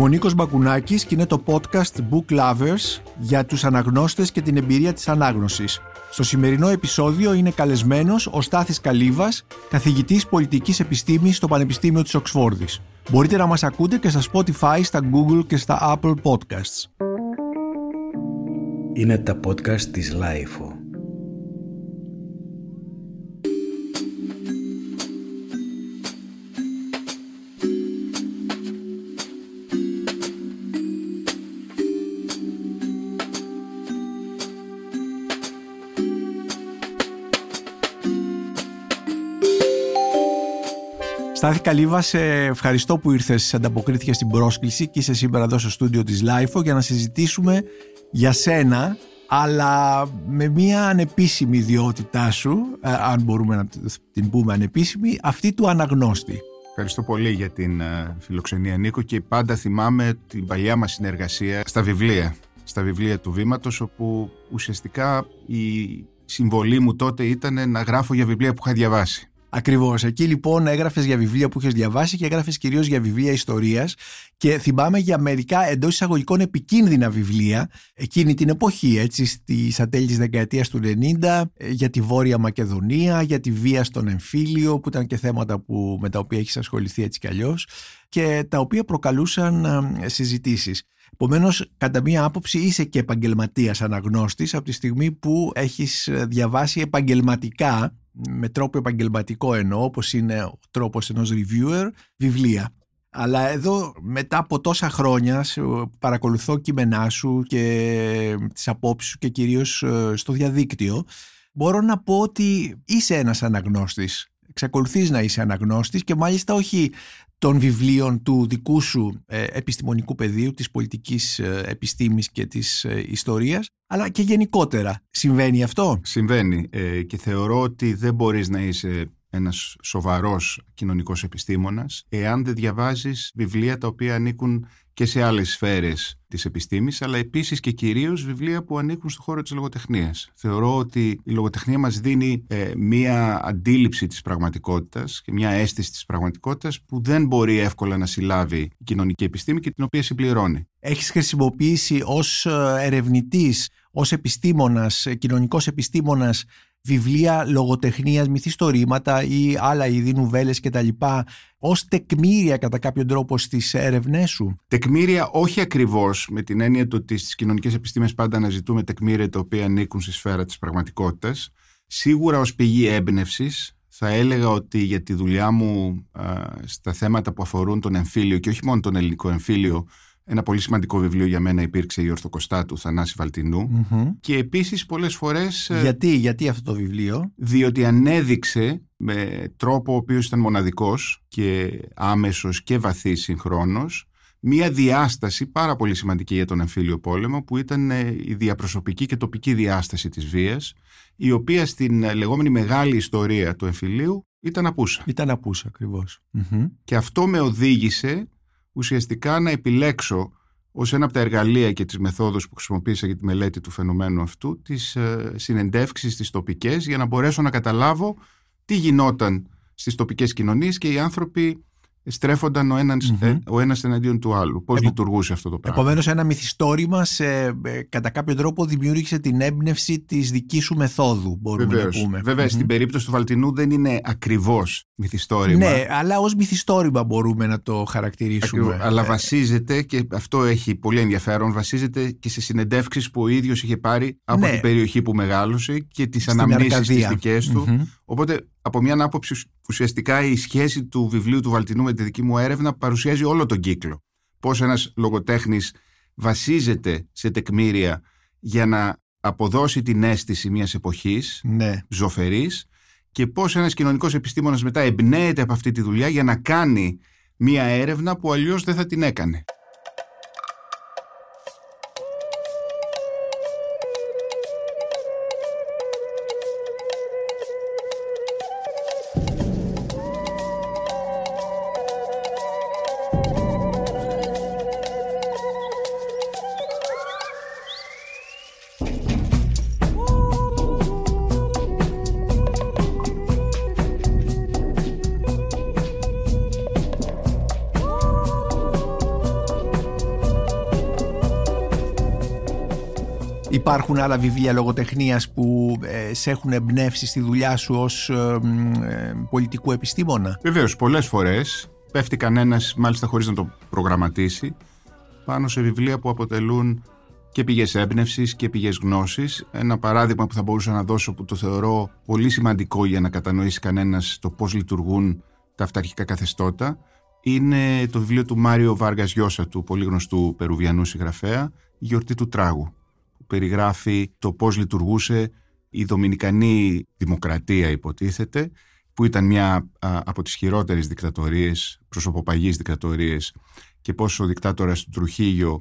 Είμαι ο Νίκος Μπακουνάκης και είναι το podcast Book Lovers για τους αναγνώστες και την εμπειρία της ανάγνωσης. Στο σημερινό επεισόδιο είναι καλεσμένος ο Στάθης Καλύβας, καθηγητής πολιτικής επιστήμης στο Πανεπιστήμιο της Οξφόρδης. Μπορείτε να μας ακούτε και στα Spotify, στα Google και στα Apple Podcasts. Είναι τα podcast της Lifeo. Στάθη Καλύβα, σε ευχαριστώ που ήρθες, ανταποκρίθηκες στην πρόσκληση και είσαι σήμερα εδώ στο στούντιο της Lifeo για να συζητήσουμε για σένα, αλλά με μια ανεπίσημη ιδιότητά σου, ε, αν μπορούμε να την πούμε ανεπίσημη, αυτή του αναγνώστη. Ευχαριστώ πολύ για την ε, φιλοξενία Νίκο και πάντα θυμάμαι την παλιά μας συνεργασία στα βιβλία, στα βιβλία του Βήματος, όπου ουσιαστικά η συμβολή μου τότε ήταν να γράφω για βιβλία που είχα διαβάσει. Ακριβώς. Εκεί λοιπόν έγραφες για βιβλία που είχες διαβάσει και έγραφες κυρίως για βιβλία ιστορίας. Και θυμάμαι για μερικά εντός εισαγωγικών επικίνδυνα βιβλία εκείνη την εποχή, έτσι, στα τέλη της δεκαετίας του 90, για τη Βόρεια Μακεδονία, για τη βία στον εμφύλιο, που ήταν και θέματα που, με τα οποία έχεις ασχοληθεί έτσι κι αλλιώς, και τα οποία προκαλούσαν συζητήσεις. Επομένως, κατά μία άποψη, είσαι και επαγγελματίας αναγνώστης από τη στιγμή που έχεις διαβάσει επαγγελματικά με τρόπο επαγγελματικό εννοώ, όπως είναι ο τρόπος ενός reviewer, βιβλία. Αλλά εδώ μετά από τόσα χρόνια παρακολουθώ κείμενά σου και τις απόψεις σου και κυρίως ε, στο διαδίκτυο μπορώ να πω ότι είσαι ένας αναγνώστης. Εξακολουθείς να είσαι αναγνώστης και μάλιστα όχι των βιβλίων του δικού σου ε, επιστημονικού πεδίου, της πολιτικής ε, επιστήμης και της ε, ιστορίας, αλλά και γενικότερα. Συμβαίνει αυτό; Συμβαίνει και θεωρώ ότι δεν μπορείς να είσαι ένας σοβαρός κοινωνικός επιστήμονας εάν δεν διαβάζεις βιβλία τα οποία ανήκουν και σε άλλες σφαίρες της επιστήμης αλλά επίσης και κυρίως βιβλία που ανήκουν στο χώρο της λογοτεχνίας. Θεωρώ ότι η λογοτεχνία μας δίνει ε, μία αντίληψη της πραγματικότητας και μία αίσθηση της πραγματικότητας που δεν μπορεί εύκολα να συλλάβει η κοινωνική επιστήμη και την οποία συμπληρώνει. Έχεις χρησιμοποιήσει ως ε, ερευνητής, ως επιστήμονας, ε, κοινωνικός επιστήμονας βιβλία λογοτεχνίας, μυθιστορήματα ή άλλα είδη, νουβέλες κτλ. ως τεκμήρια κατά κάποιον τρόπο στις έρευνές σου; Τεκμήρια όχι ακριβώς με την έννοια ότι στις κοινωνικές επιστήμες πάντα αναζητούμε τεκμήρια τα οποία ανήκουν στη σφαίρα της πραγματικότητας. Σίγουρα ως πηγή έμπνευσης. Θα έλεγα ότι για τη δουλειά μου στα θέματα που αφορούν τον εμφύλιο και όχι μόνο τον ελληνικό εμφύλιο ένα πολύ σημαντικό βιβλίο για μένα υπήρξε η Ορθοκοστά του Θανάση και επίσης πολλές φορές... Ε, γιατί, γιατί αυτό το βιβλίο; Διότι ανέδειξε με τρόπο ο οποίος ήταν μοναδικός και άμεσος και βαθύς συγχρόνως μία διάσταση πάρα πολύ σημαντική για τον εμφύλιο πόλεμο που ήταν ε, η διαπροσωπική και τοπική διάσταση της βίας η οποία στην ε, λεγόμενη μεγάλη ιστορία του εμφυλίου ήταν απούσα. Ήταν απούσα Και αυτό με οδήγησε ουσιαστικά να επιλέξω ως ένα από τα εργαλεία και τις μεθόδους που χρησιμοποίησα για τη μελέτη του φαινομένου αυτού τις ε, συνεντεύξεις στις τοπικές για να μπορέσω να καταλάβω τι γινόταν στις τοπικές κοινωνίες και οι άνθρωποι στρέφονταν ο ένας, mm ο ένας εναντίον του άλλου. Πώς λειτουργούσε αυτό το πράγμα; Επομένως ένα μυθιστόρημα σε, ε, κατά κάποιο τρόπο δημιούργησε την έμπνευση της δικής σου μεθόδου μπορούμε Βεβαίως. να πούμε. Βέβαια στην περίπτωση του Βαλτινού δεν είναι ακριβώς μυθιστόρημα. Ναι, αλλά ως μυθιστόρημα μπορούμε να το χαρακτηρίσουμε. Ακριβώς, αλλά ε, βασίζεται και αυτό έχει πολύ ενδιαφέρον βασίζεται και σε συνεντεύξεις που ο ίδιος είχε πάρει από ναι. την περιοχή που μεγάλωσε και τις αναμνήσεις τις δικές του. Οπότε από μια άποψη ουσιαστικά η σχέση του βιβλίου του Βαλτινού με τη δική μου έρευνα παρουσιάζει όλο τον κύκλο. Πώς ένας λογοτέχνης βασίζεται σε τεκμήρια για να αποδώσει την αίσθηση μιας εποχής ναι. ζωφερής και πώς ένας κοινωνικός επιστήμονας μετά εμπνέεται από αυτή τη δουλειά για να κάνει μια έρευνα που αλλιώς δεν θα την έκανε. Άλλα βιβλία λογοτεχνίας που ε, σε έχουν εμπνεύσει στη δουλειά σου ως ε, ε, πολιτικού επιστήμονα; Βεβαίως, πολλές φορές πέφτει κανένας, μάλιστα χωρίς να το προγραμματίσει, πάνω σε βιβλία που αποτελούν και πηγές έμπνευσης και πηγές γνώσης. Ένα παράδειγμα που θα μπορούσα να δώσω που το θεωρώ πολύ σημαντικό για να κατανοήσει κανένας το πώς λειτουργούν τα αυταρχικά καθεστώτα είναι το βιβλίο του Μάριο Βάργας Γιώσα, του πολύ γνωστού περουβιανού συγγραφέα, «Η γιορτή του τράγου», που περιγράφει το πώς λειτουργούσε η Δομινικανή Δημοκρατία υποτίθεται, που ήταν μια από τις χειρότερες δικτατορίες, προσωποπαγείς δικτατορίες και πώς ο δικτάτορας του Τρουχίγιο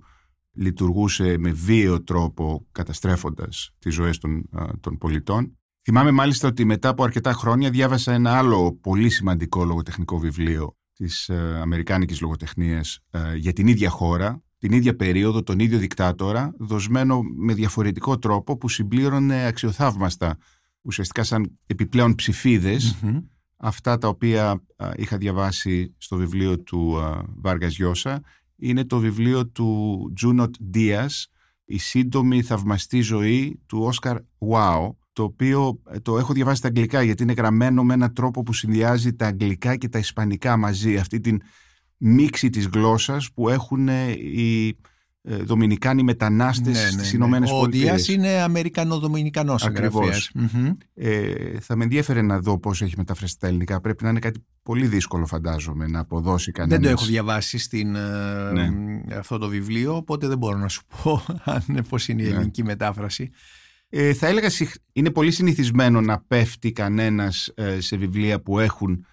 λειτουργούσε με βίαιο τρόπο καταστρέφοντας τις ζωές των, των πολιτών. Θυμάμαι μάλιστα ότι μετά από αρκετά χρόνια διάβασα ένα άλλο πολύ σημαντικό λογοτεχνικό βιβλίο της ε, Αμερικάνικης λογοτεχνίας ε, για την ίδια χώρα, την ίδια περίοδο, τον ίδιο δικτάτορα, δοσμένο με διαφορετικό τρόπο που συμπλήρωνε αξιοθαύμαστα ουσιαστικά σαν επιπλέον αυτά τα οποία είχα διαβάσει στο βιβλίο του Βάργας Γιώσα. Είναι το βιβλίο του Τζούνοτ Δίας «Η σύντομη θαυμαστή ζωή» του Όσκαρ Βάου το οποίο ε, το έχω διαβάσει στα αγγλικά γιατί είναι γραμμένο με έναν τρόπο που συνδυάζει τα αγγλικά και τα ισπανικά μαζί αυτή την μίξη της γλώσσας που έχουν οι ε, Δομινικάνοι μετανάστες ναι, ναι, στις ναι. Ηνωμένες Ο Δίας είναι Αμερικανο-Δομινικανός συγγραφέας. Ε, θα με ενδιαφέρε να δω πώς έχει μεταφραστεί τα ελληνικά. Πρέπει να είναι κάτι πολύ δύσκολο φαντάζομαι να αποδώσει κανένας. Δεν το έχω διαβάσει στην, ε, ναι. αυτό το βιβλίο, οπότε δεν μπορώ να σου πω αν, πώς είναι η ελληνική μετάφραση. Ε, θα έλεγα είναι πολύ συνηθισμένο να πέφτει κανένας ε, σε βιβλία που έχουν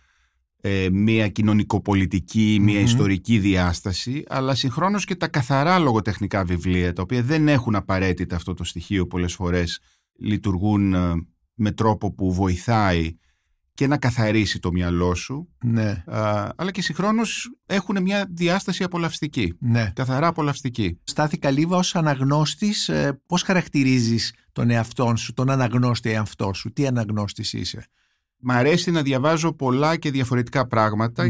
ε, μία κοινωνικοπολιτική, μία ιστορική διάσταση, αλλά συγχρόνως και τα καθαρά λογοτεχνικά βιβλία, τα οποία δεν έχουν απαραίτητα αυτό το στοιχείο πολλές φορές, λειτουργούν ε, με τρόπο που βοηθάει και να καθαρίσει το μυαλό σου, ναι. αλλά και συγχρόνως έχουν μια διάσταση απολαυστική, ναι. καθαρά απολαυστική. Στάθη Καλύβα ως αναγνώστης, ε, πώς χαρακτηρίζεις τον εαυτό σου, τον αναγνώστη εαυτό σου, τι αναγνώστης είσαι; Μ' αρέσει να διαβάζω πολλά και διαφορετικά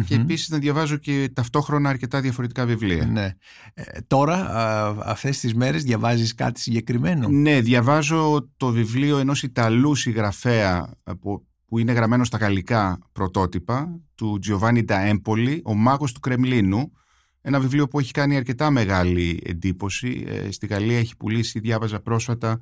και επίσης να διαβάζω και ταυτόχρονα αρκετά διαφορετικά βιβλία. Ναι. Ε, τώρα, α, αυτές τις μέρες διαβάζεις κάτι συγκεκριμένο; Ναι, διαβάζω το βιβλίο ενός Ιταλού συγγραφέα που, που είναι γραμμένο στα γαλλικά πρωτότυπα, του Giovanni da «Ο μάγος του Κρεμλίνου». Ένα βιβλίο που έχει κάνει αρκετά μεγάλη εντύπωση. Ε, στη Γαλλία έχει πουλήσει, διάβαζα πρόσφατα,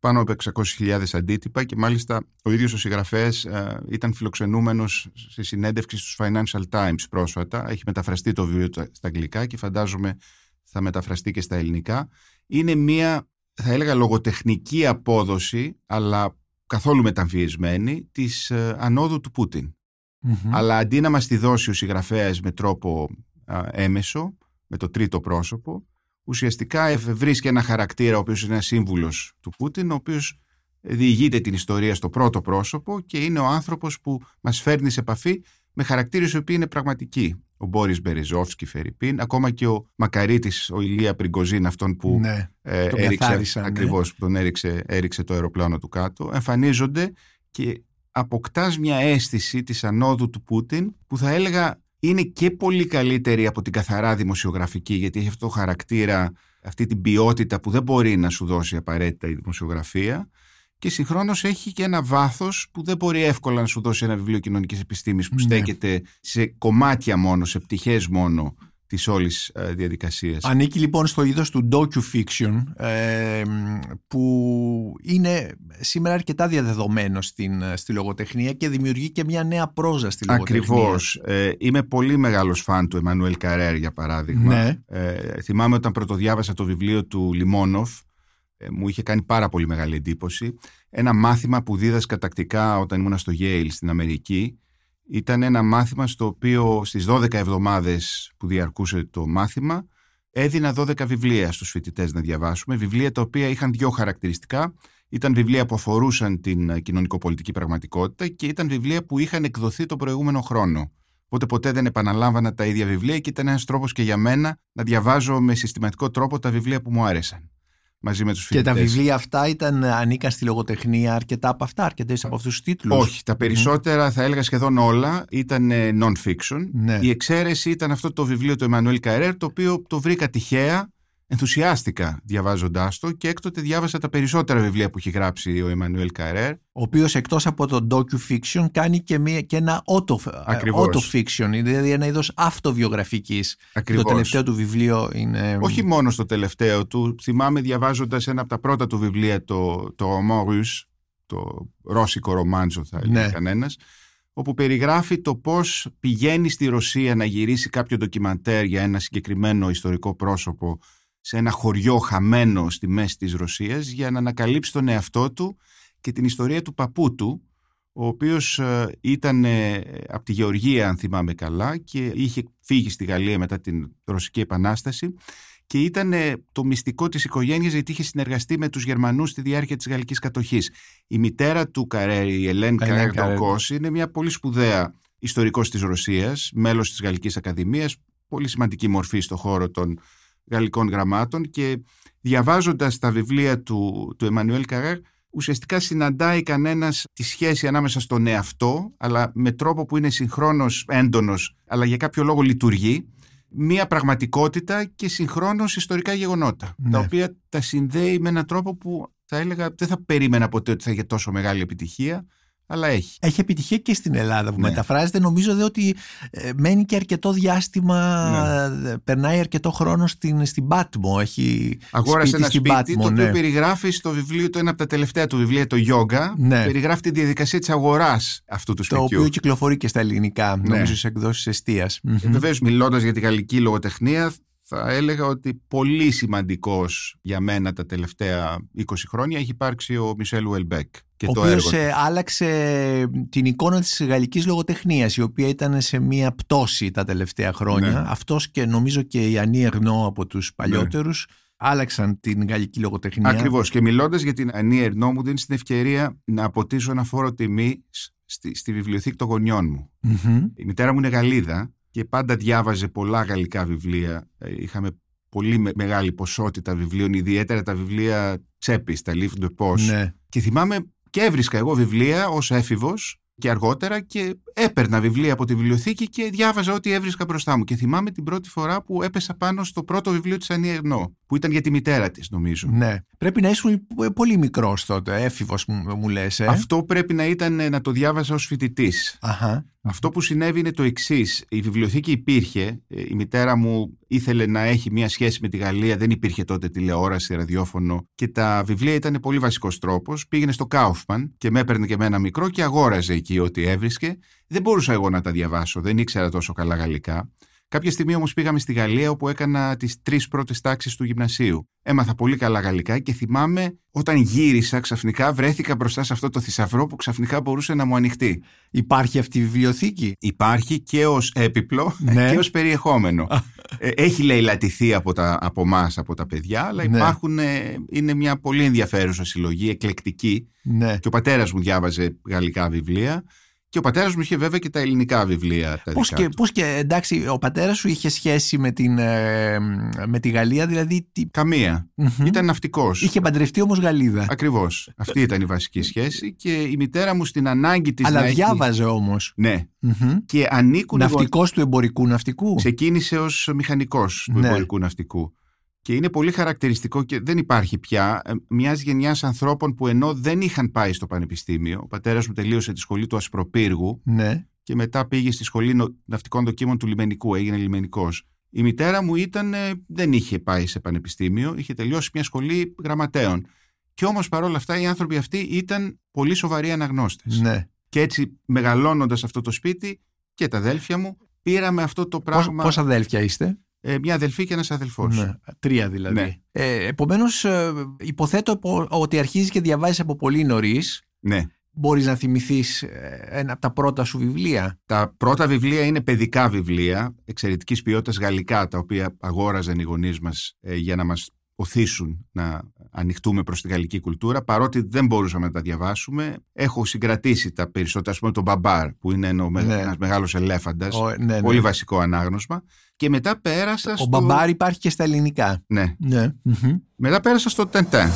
πάνω από 600.000 αντίτυπα και μάλιστα ο ίδιος ο συγγραφέας ε, ήταν φιλοξενούμενος σε συνέντευξη στους Financial Times πρόσφατα. Έχει μεταφραστεί το βιβλίο στα αγγλικά και φαντάζομαι θα μεταφραστεί και στα ελληνικά. Είναι μια, θα έλεγα, λογοτεχνική απόδοση, αλλά καθόλου μεταμφιεσμένη, της ε, ανόδου του πουτιν Αλλά αντί να μας τη δώσει ο συγγραφέας με τρόπο έμεσο, με το τρίτο πρόσωπο, ουσιαστικά βρίσκει ένα χαρακτήρα ο οποίος είναι ένα σύμβουλος του Πούτιν, ο οποίος διηγείται την ιστορία στο πρώτο πρόσωπο και είναι ο άνθρωπος που μας φέρνει σε επαφή με χαρακτήρες οι οποίοι είναι πραγματικοί. Ο Μπόρις Μπεριζόφσκι, Φερρυπίν, ακόμα και ο Μακαρίτης, ο Ηλία Πριγκοζίν, αυτόν που ναι, ε, έριξε, ναι. ακριβώς, που τον έριξε, έριξε το αεροπλάνο του κάτω, εμφανίζονται και αποκτάς μια αίσθηση της ανόδου του Πούτιν που θα έλεγα είναι και πολύ καλύτερη από την καθαρά δημοσιογραφική γιατί έχει αυτό το χαρακτήρα, αυτή την ποιότητα που δεν μπορεί να σου δώσει απαραίτητα η δημοσιογραφία και συγχρόνως έχει και ένα βάθος που δεν μπορεί εύκολα να σου δώσει ένα βιβλίο κοινωνικής επιστήμης που ναι. στέκεται σε κομμάτια μόνο, σε πτυχές μόνο της όλης ε, διαδικασίας. Ανήκει λοιπόν στο είδος του docu-fiction ε, που είναι σήμερα αρκετά διαδεδομένο στην, ε, στη λογοτεχνία και δημιουργεί και μια νέα πρόζα στη λογοτεχνία. Ακριβώς. Ε, είμαι πολύ μεγάλος φαν του Εμμανουέλ Καρέρ για παράδειγμα. Ναι. Ε, θυμάμαι όταν πρωτοδιάβασα το βιβλίο του Λιμόνοφ μου είχε κάνει πάρα πολύ μεγάλη εντύπωση. Ένα μάθημα που δίδασκα τακτικά όταν ήμουν στο Yale στην Αμερική ήταν ένα μάθημα στο οποίο στις 12 εβδομάδες που διαρκούσε το μάθημα έδινα 12 βιβλία στους φοιτητές να διαβάσουμε, βιβλία τα οποία είχαν δύο χαρακτηριστικά. Ήταν βιβλία που αφορούσαν την κοινωνικοπολιτική πραγματικότητα και ήταν βιβλία που είχαν εκδοθεί το προηγούμενο χρόνο. Οπότε ποτέ δεν επαναλάμβανα τα ίδια βιβλία και ήταν ένας τρόπος και για μένα να διαβάζω με συστηματικό τρόπο τα βιβλία που μου άρεσαν μαζί με τους φοιτητές. Και τα βιβλία αυτά ήταν, ανήκαν στη λογοτεχνία αρκετά από αυτά, αρκετές από αυτούς τους τίτλους. Όχι, τα περισσότερα θα έλεγα σχεδόν όλα ήταν non-fiction. Ναι. Η εξαίρεση ήταν αυτό το βιβλίο του Εμμανουέλ Καρέρ, το οποίο το βρήκα τυχαία ενθουσιάστηκα διαβάζοντάς το και έκτοτε διάβασα τα περισσότερα βιβλία που έχει γράψει ο Εμμανουέλ Καρέρ. Ο οποίος εκτός από το docu-fiction κάνει και, μια, και ένα auto, Ακριβώς. auto-fiction, δηλαδή ένα είδος αυτοβιογραφικής. Το Ακριβώς. τελευταίο του βιβλίο είναι. Όχι μόνο στο τελευταίο του, θυμάμαι διαβάζοντας ένα από τα πρώτα του βιβλία, το, το Roman Russe, το ρώσικο ρομάντζο θα έλεγε Ναι. κανένας, όπου περιγράφει το πώς πηγαίνει στη Ρωσία να γυρίσει κάποιο ντοκιμαντέρ για ένα συγκεκριμένο ιστορικό πρόσωπο σε ένα χωριό χαμένο στη μέση της Ρωσίας για να ανακαλύψει τον εαυτό του και την ιστορία του παππού του, ο οποίος ε, ήταν ε, από τη Γεωργία αν θυμάμαι καλά και είχε φύγει στη Γαλλία μετά την Ρωσική Επανάσταση και ήταν ε, το μυστικό της οικογένειας γιατί είχε συνεργαστεί με τους Γερμανούς στη διάρκεια της γαλλικής κατοχής. Η μητέρα του Καρέρ, η Ελέν Καρέρ Καρέρ. Ντοκός, είναι μια πολύ σπουδαία ιστορικός της Ρωσίας, μέλος της Γαλλικής Ακαδημίας, πολύ σημαντική μορφή στο χώρο των γαλλικών γραμμάτων και διαβάζοντας τα βιβλία του, του Εμμανουέλ Καρέρ ουσιαστικά συναντάει κανένας τη σχέση ανάμεσα στον εαυτό αλλά με τρόπο που είναι συγχρόνως έντονος αλλά για κάποιο λόγο λειτουργεί μία πραγματικότητα και συγχρόνως ιστορικά γεγονότα Ναι. τα οποία τα συνδέει με έναν τρόπο που θα έλεγα δεν θα περίμενα ποτέ ότι θα είχε τόσο μεγάλη επιτυχία αλλά έχει. Έχει επιτυχία και στην Ελλάδα που Ναι. μεταφράζεται. Νομίζω δε ότι ε, μένει και αρκετό διάστημα, Ναι. ε, περνάει αρκετό χρόνο στην, στην Πάτμο. Έχει Αγόρασε σπίτι ένα στην σπίτι Πάτμο, το οποίο ναι. περιγράφει στο βιβλίο του, ένα από τα τελευταία του βιβλία, το Yoga. Ναι. Περιγράφει τη διαδικασία της αγοράς αυτού του Το σπιτιού. οποίο κυκλοφορεί και στα ελληνικά, Ναι. νομίζω, σε εκδόσεις αιστεία. Βεβαίως, μιλώντας για τη γαλλική λογοτεχνία, θα έλεγα ότι πολύ σημαντικός για μένα τα τελευταία 20 χρόνια έχει υπάρξει ο Μισελ Ουελμπέκ και Ο το οποίος έργο. του. άλλαξε την εικόνα της γαλλικής λογοτεχνίας η οποία ήταν σε μία πτώση τα τελευταία χρόνια. Ναι. Αυτός και νομίζω και η Ανή Ερνό από τους παλιότερους άλλαξαν την γαλλική λογοτεχνία. Ακριβώς. Και μιλώντας για την Ανή Ερνό, μου δίνεις την ευκαιρία να αποτίσω ένα φόρο τιμή στη, στη βιβλιοθήκη των γονιών μου. Μμμ. Η μητέρα μου είναι Γαλλίδα και πάντα διάβαζε πολλά γαλλικά βιβλία. Ε, Είχαμε πολύ με- μεγάλη ποσότητα βιβλίων, ιδιαίτερα τα βιβλία τσέπης, τα livre de poche. Ναι. Και θυμάμαι και έβρισκα εγώ βιβλία ως έφηβος και αργότερα και έπαιρνα βιβλία από τη βιβλιοθήκη και διάβαζα ό,τι έβρισκα μπροστά μου. Και θυμάμαι την πρώτη φορά που έπεσα πάνω στο πρώτο βιβλίο της Ανή Ερνό, που ήταν για τη μητέρα της νομίζω. ναι. Πρέπει να ήσουν πολύ μικρός τότε, έφηβος μου, μου λες. Ε. Αυτό πρέπει να ήταν ε, να το διάβαζα ως φοιτητής. Αχα. Αυτό που συνέβη είναι το εξής. Η βιβλιοθήκη υπήρχε. Ε, Η μητέρα μου ήθελε να έχει μια σχέση με τη Γαλλία. Δεν υπήρχε τότε τηλεόραση, ραδιόφωνο. Και τα βιβλία ήταν πολύ βασικός τρόπος. Πήγαινε στο Κάουφμαν και με έπαιρνε και με ένα μικρό και αγόραζε εκεί ό,τι έβρισκε. Δεν μπορούσα εγώ να τα διαβάσω. Δεν ήξερα τόσο καλά γαλλικά. Κάποια στιγμή όμως πήγαμε στη Γαλλία όπου έκανα τις τρεις πρώτες τάξεις του γυμνασίου. Έμαθα πολύ καλά γαλλικά και θυμάμαι όταν γύρισα ξαφνικά βρέθηκα μπροστά σε αυτό το θησαυρό που ξαφνικά μπορούσε να μου ανοιχτεί. Υπάρχει αυτή η βιβλιοθήκη; Υπάρχει και ως έπιπλο Ναι. και ως περιεχόμενο. Ε, Έχει λαιλατηθεί από, τα, από εμάς, από τα παιδιά, αλλά Ναι. υπάρχουν, ε, είναι μια πολύ ενδιαφέρουσα συλλογή, εκλεκτική. Ναι. Και ο πατέρας μου διάβαζε γαλλικά βιβλία και ο πατέρας μου είχε βέβαια και τα ελληνικά βιβλία. Τα Πώς δικά και, του. πώς και, εντάξει, ο πατέρας σου είχε σχέση με, την, ε, με τη Γαλλία, δηλαδή τι, Καμία. Μμμ. Ήταν ναυτικός. είχε παντρευτεί όμως Γαλλίδα. Ακριβώς. Αυτή ήταν η βασική σχέση και η μητέρα μου στην ανάγκη της Αλλά να έχει- διάβαζε όμως. Ναι. Μμμ. Και ανήκουν οι γονείς- Ναυτικός του εμπορικού ναυτικού. Ξεκίνησε ως μηχανικός του Ναι. εμπορικού ναυτικού. Και είναι πολύ χαρακτηριστικό και δεν υπάρχει πια μιας γενιάς ανθρώπων που ενώ δεν είχαν πάει στο πανεπιστήμιο, ο πατέρας μου τελείωσε τη σχολή του Ασπροπύργου Ναι. και μετά πήγε στη σχολή νο- ναυτικών δοκίμων του Λιμενικού, έγινε λιμενικός. Η μητέρα μου ήταν, ε, δεν είχε πάει σε πανεπιστήμιο, είχε τελειώσει μια σχολή γραμματέων. Και όμως παρόλα αυτά οι άνθρωποι αυτοί ήταν πολύ σοβαροί αναγνώστες. ναι. Και έτσι μεγαλώνοντας αυτό το σπίτι και τα αδέλφια μου, πήραμε αυτό το Πώς, πράγμα. πόσα αδέλφια είστε; Ε, μια αδελφή και ένας αδελφός. Ναι. Τρία δηλαδή. Ναι. Ε, επομένως, ε, υποθέτω πο- ότι αρχίζεις και διαβάζεις από πολύ νωρίς. ναι. Μπορείς να θυμηθείς ε, ένα από τα πρώτα σου βιβλία; Τα πρώτα βιβλία είναι παιδικά βιβλία, εξαιρετικής ποιότητας γαλλικά, τα οποία αγόραζαν οι γονείς μας ε, για να μας οθήσουν να ανοιχτούμε προς τη γαλλική κουλτούρα, παρότι δεν μπορούσαμε να τα διαβάσουμε. Έχω συγκρατήσει τα περισσότερα, ας πούμε τον Μπαμπάρ, που είναι ένα, Ναι. ένας μεγάλος ελέφαντας, Ο, ναι, ναι. πολύ βασικό ανάγνωσμα. Και μετά πέρασα Ο στο... Μπαμπάρ υπάρχει και στα ελληνικά. Ναι. Ναι. Μμμ. Μετά πέρασα στο Τεντέν.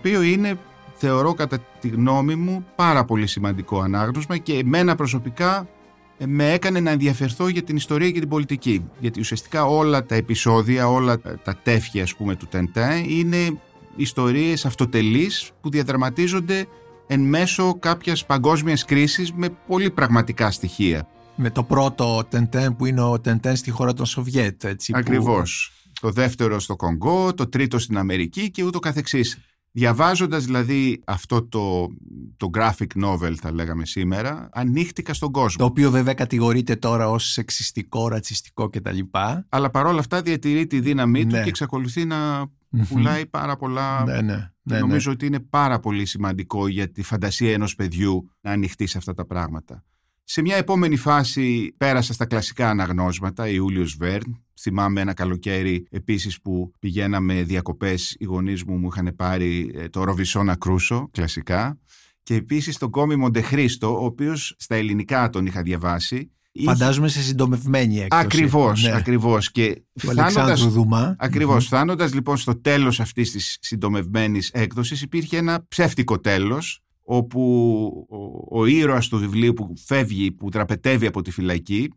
Οποίο είναι θεωρώ κατά τη γνώμη μου πάρα πολύ σημαντικό ανάγνωσμα και εμένα προσωπικά ε, με έκανε να ενδιαφερθώ για την ιστορία και την πολιτική. Γιατί ουσιαστικά όλα τα επεισόδια, όλα τα τεύχη ας πούμε του Τεντέ είναι ιστορίες αυτοτελείς που διαδραματίζονται εν μέσω κάποιας παγκόσμιας κρίσης με πολύ πραγματικά στοιχεία. Με το πρώτο Τεντέν που είναι ο Τεντέν στη χώρα των Σοβιέτ. Έτσι, Ακριβώς. Το δεύτερο στο Κονγκό, το τρίτο στην Αμερική και ούτω καθεξής. Διαβάζοντας δηλαδή αυτό το, το graphic novel θα λέγαμε σήμερα, ανοίχτηκα στον κόσμο. Το οποίο βέβαια κατηγορείται τώρα ως σεξιστικό, ρατσιστικό κτλ. Αλλά παρόλα αυτά διατηρεί τη δύναμή του Ναι. και εξακολουθεί να πουλάει πάρα πολλά. Ναι, ναι. Και ναι, νομίζω ότι είναι πάρα πολύ σημαντικό για τη φαντασία ενός παιδιού να ανοιχτεί σε αυτά τα πράγματα. Σε μια επόμενη φάση πέρασα στα κλασικά αναγνώσματα, Ιούλιος Βέρν. Θυμάμαι ένα καλοκαίρι επίσης που πηγαίναμε διακοπές, οι γονείς μου μου είχαν πάρει ε, το Ροβισόνα Κρούσο, κλασικά. Και επίσης τον Κόμι Μοντεχρίστο, ο οποίος στα ελληνικά τον είχα διαβάσει. Είχε- Φαντάζομαι σε συντομευμένη έκδοση. Ακριβώς, Ναι. ακριβώς. Και Του Αλεξάνδρου Δουμά. Ακριβώς. Φτάνοντας λοιπόν στο τέλος αυτής της συντομευμένης έκδοσης υπήρχε ένα ψεύτικο τέλος όπου ο, ο ήρωας του βιβλίου που φεύγει, που τραπετεύει από τη φυλακή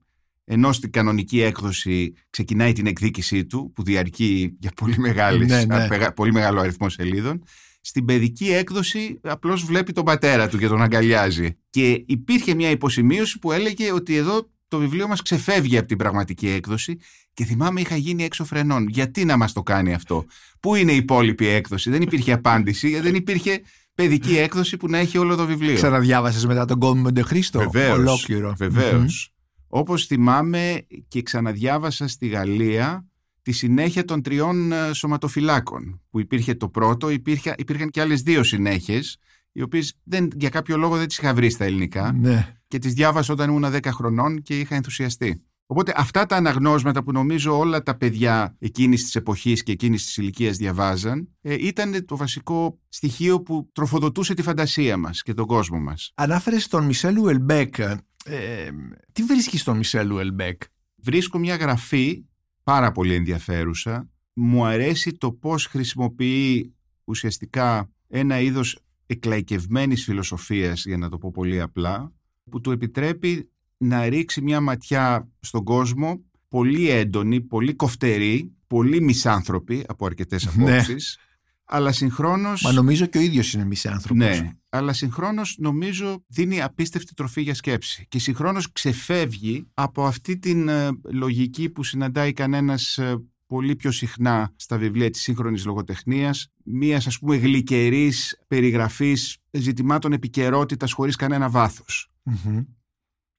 ενώ στην κανονική έκδοση ξεκινάει την εκδίκησή του που διαρκεί για πολύ, μεγάλες, Ναι, ναι. α, πεγα- πολύ μεγάλο αριθμό σελίδων στην παιδική έκδοση απλώς βλέπει τον πατέρα του και τον αγκαλιάζει. Και υπήρχε μια υποσημείωση που έλεγε ότι εδώ το βιβλίο μας ξεφεύγει από την πραγματική έκδοση και θυμάμαι είχα γίνει έξω φρενών. Γιατί να μας το κάνει αυτό; Πού είναι η υπόλοιπη έκδοση; Δεν υπήρχε απάντηση γιατί δεν υπήρχε παιδική έκδοση που να έχει όλο το βιβλίο. Ξαναδιάβασες μετά τον Κόμι Μοντεχρίστο. Βεβαίως, Ολόκληρο. Βεβαίως. Όπως θυμάμαι και ξαναδιάβασα στη Γαλλία τη συνέχεια των τριών ε, σωματοφυλάκων. Που υπήρχε το πρώτο, υπήρχε, υπήρχαν και άλλες δύο συνέχειες, οι οποίες δεν, για κάποιο λόγο δεν τις είχα βρει στα ελληνικά Ναι. και τις διάβασα όταν ήμουν 10 χρονών και είχα ενθουσιαστεί. Οπότε αυτά τα αναγνώσματα που νομίζω όλα τα παιδιά εκείνης της εποχής και εκείνης της ηλικίας διαβάζαν ε, ήταν το βασικό στοιχείο που τροφοδοτούσε τη φαντασία μας και τον κόσμο μας. Ανάφερες τον Μισελ Ουελμπέκ. Ε, τι βρίσκεις στον Μισελ Ουελμπέκ; βρίσκω μια γραφή πάρα πολύ ενδιαφέρουσα. Μου αρέσει το πώς χρησιμοποιεί ουσιαστικά ένα είδος εκλαϊκευμένης φιλοσοφίας, για να το πω πολύ απλά, που του επιτρέπει να ρίξει μια ματιά στον κόσμο πολύ έντονη, πολύ κοφτερή, πολύ μισάνθρωπη από αρκετές Ναι. απόψεις, αλλά συγχρόνως... Μα νομίζω και ο ίδιος είναι μισάνθρωπος. Ναι, αλλά συγχρόνως νομίζω δίνει απίστευτη τροφή για σκέψη και συγχρόνως ξεφεύγει από αυτή την ε, λογική που συναντάει κανένας ε, πολύ πιο συχνά στα βιβλία της σύγχρονης λογοτεχνίας μίας ας πούμε γλυκερής περιγραφής ζητημάτων επικαιρότητας χωρίς κανένα βάθος. Μμμ.